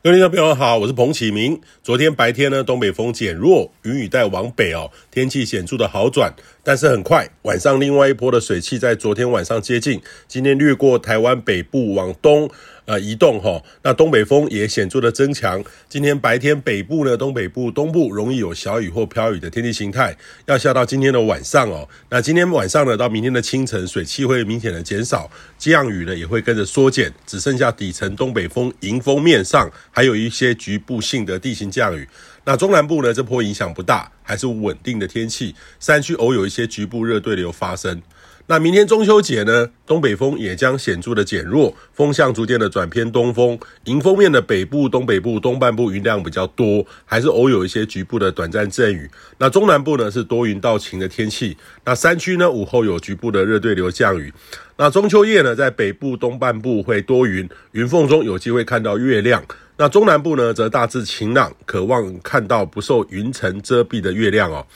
各位听众朋友好，我是彭启明。昨天白天呢，东北风减弱，云雨带往北哦，天气显著的好转。但是很快晚上，另外一波的水汽在昨天晚上接近，今天掠过台湾北部往东呃移动哈、哦。那东北风也显著的增强。今天白天北部呢，东北部、东部容易有小雨或飘雨的天气形态，要下到今天的晚上哦。那今天晚上呢，到明天的清晨，水汽会明显的减少，降雨呢也会跟着缩减，只剩下底层东北风迎风面上。还有一些局部性的地形降雨，那中南部呢，这波影响不大，还是稳定的天气。山区偶有一些局部热对流发生。那明天中秋节呢，东北风也将显著的减弱，风向逐渐的转偏东风。迎风面的北部、东北部、东半部云量比较多，还是偶有一些局部的短暂阵雨。那中南部呢，是多云到晴的天气。那山区呢，午后有局部的热对流降雨。那中秋夜呢，在北部东半部会多云，云缝中有机会看到月亮。那中南部呢，则大致晴朗，可望看到不受云层遮蔽的月亮哦。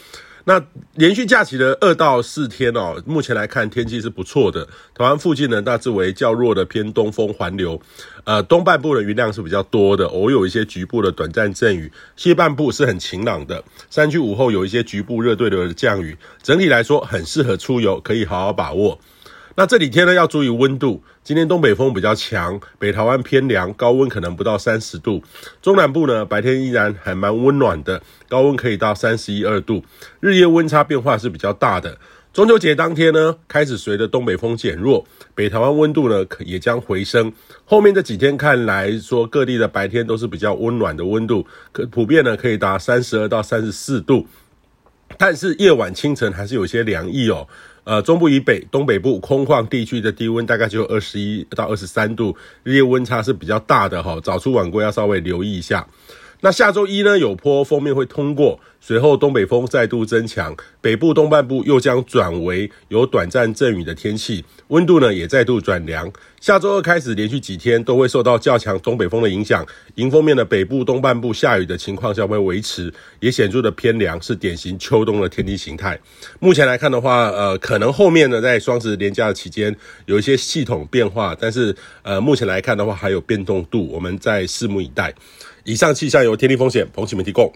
那连续假期的二到四天哦，目前来看天气是不错的。台湾附近呢，大致为较弱的偏东风环流，呃，东半部的云量是比较多的，偶有一些局部的短暂阵雨。西半部是很晴朗的，山区午后有一些局部热对流的降雨。整体来说，很适合出游，可以好好把握。那这几天呢，要注意温度。今天东北风比较强，北台湾偏凉，高温可能不到三十度。中南部呢，白天依然还蛮温暖的，高温可以到三十一二度。日夜温差变化是比较大的。中秋节当天呢，开始随着东北风减弱，北台湾温度呢可也将回升。后面这几天看来说，各地的白天都是比较温暖的温度，可普遍呢可以达三十二到三十四度。但是夜晚清晨还是有些凉意哦。呃，中部以北、东北部空旷地区的低温大概只有二十一到二十三度，日夜温差是比较大的哈，早出晚归要稍微留意一下。那下周一呢，有波锋面会通过，随后东北风再度增强，北部东半部又将转为有短暂阵雨的天气，温度呢也再度转凉。下周二开始，连续几天都会受到较强东北风的影响，迎风面的北部东半部下雨的情况将会维持，也显著的偏凉，是典型秋冬的天气形态。目前来看的话，呃，可能后面呢在双十连假的期间有一些系统变化，但是呃，目前来看的话还有变动度，我们再拭目以待。以上气象由天气风险彭启明提供。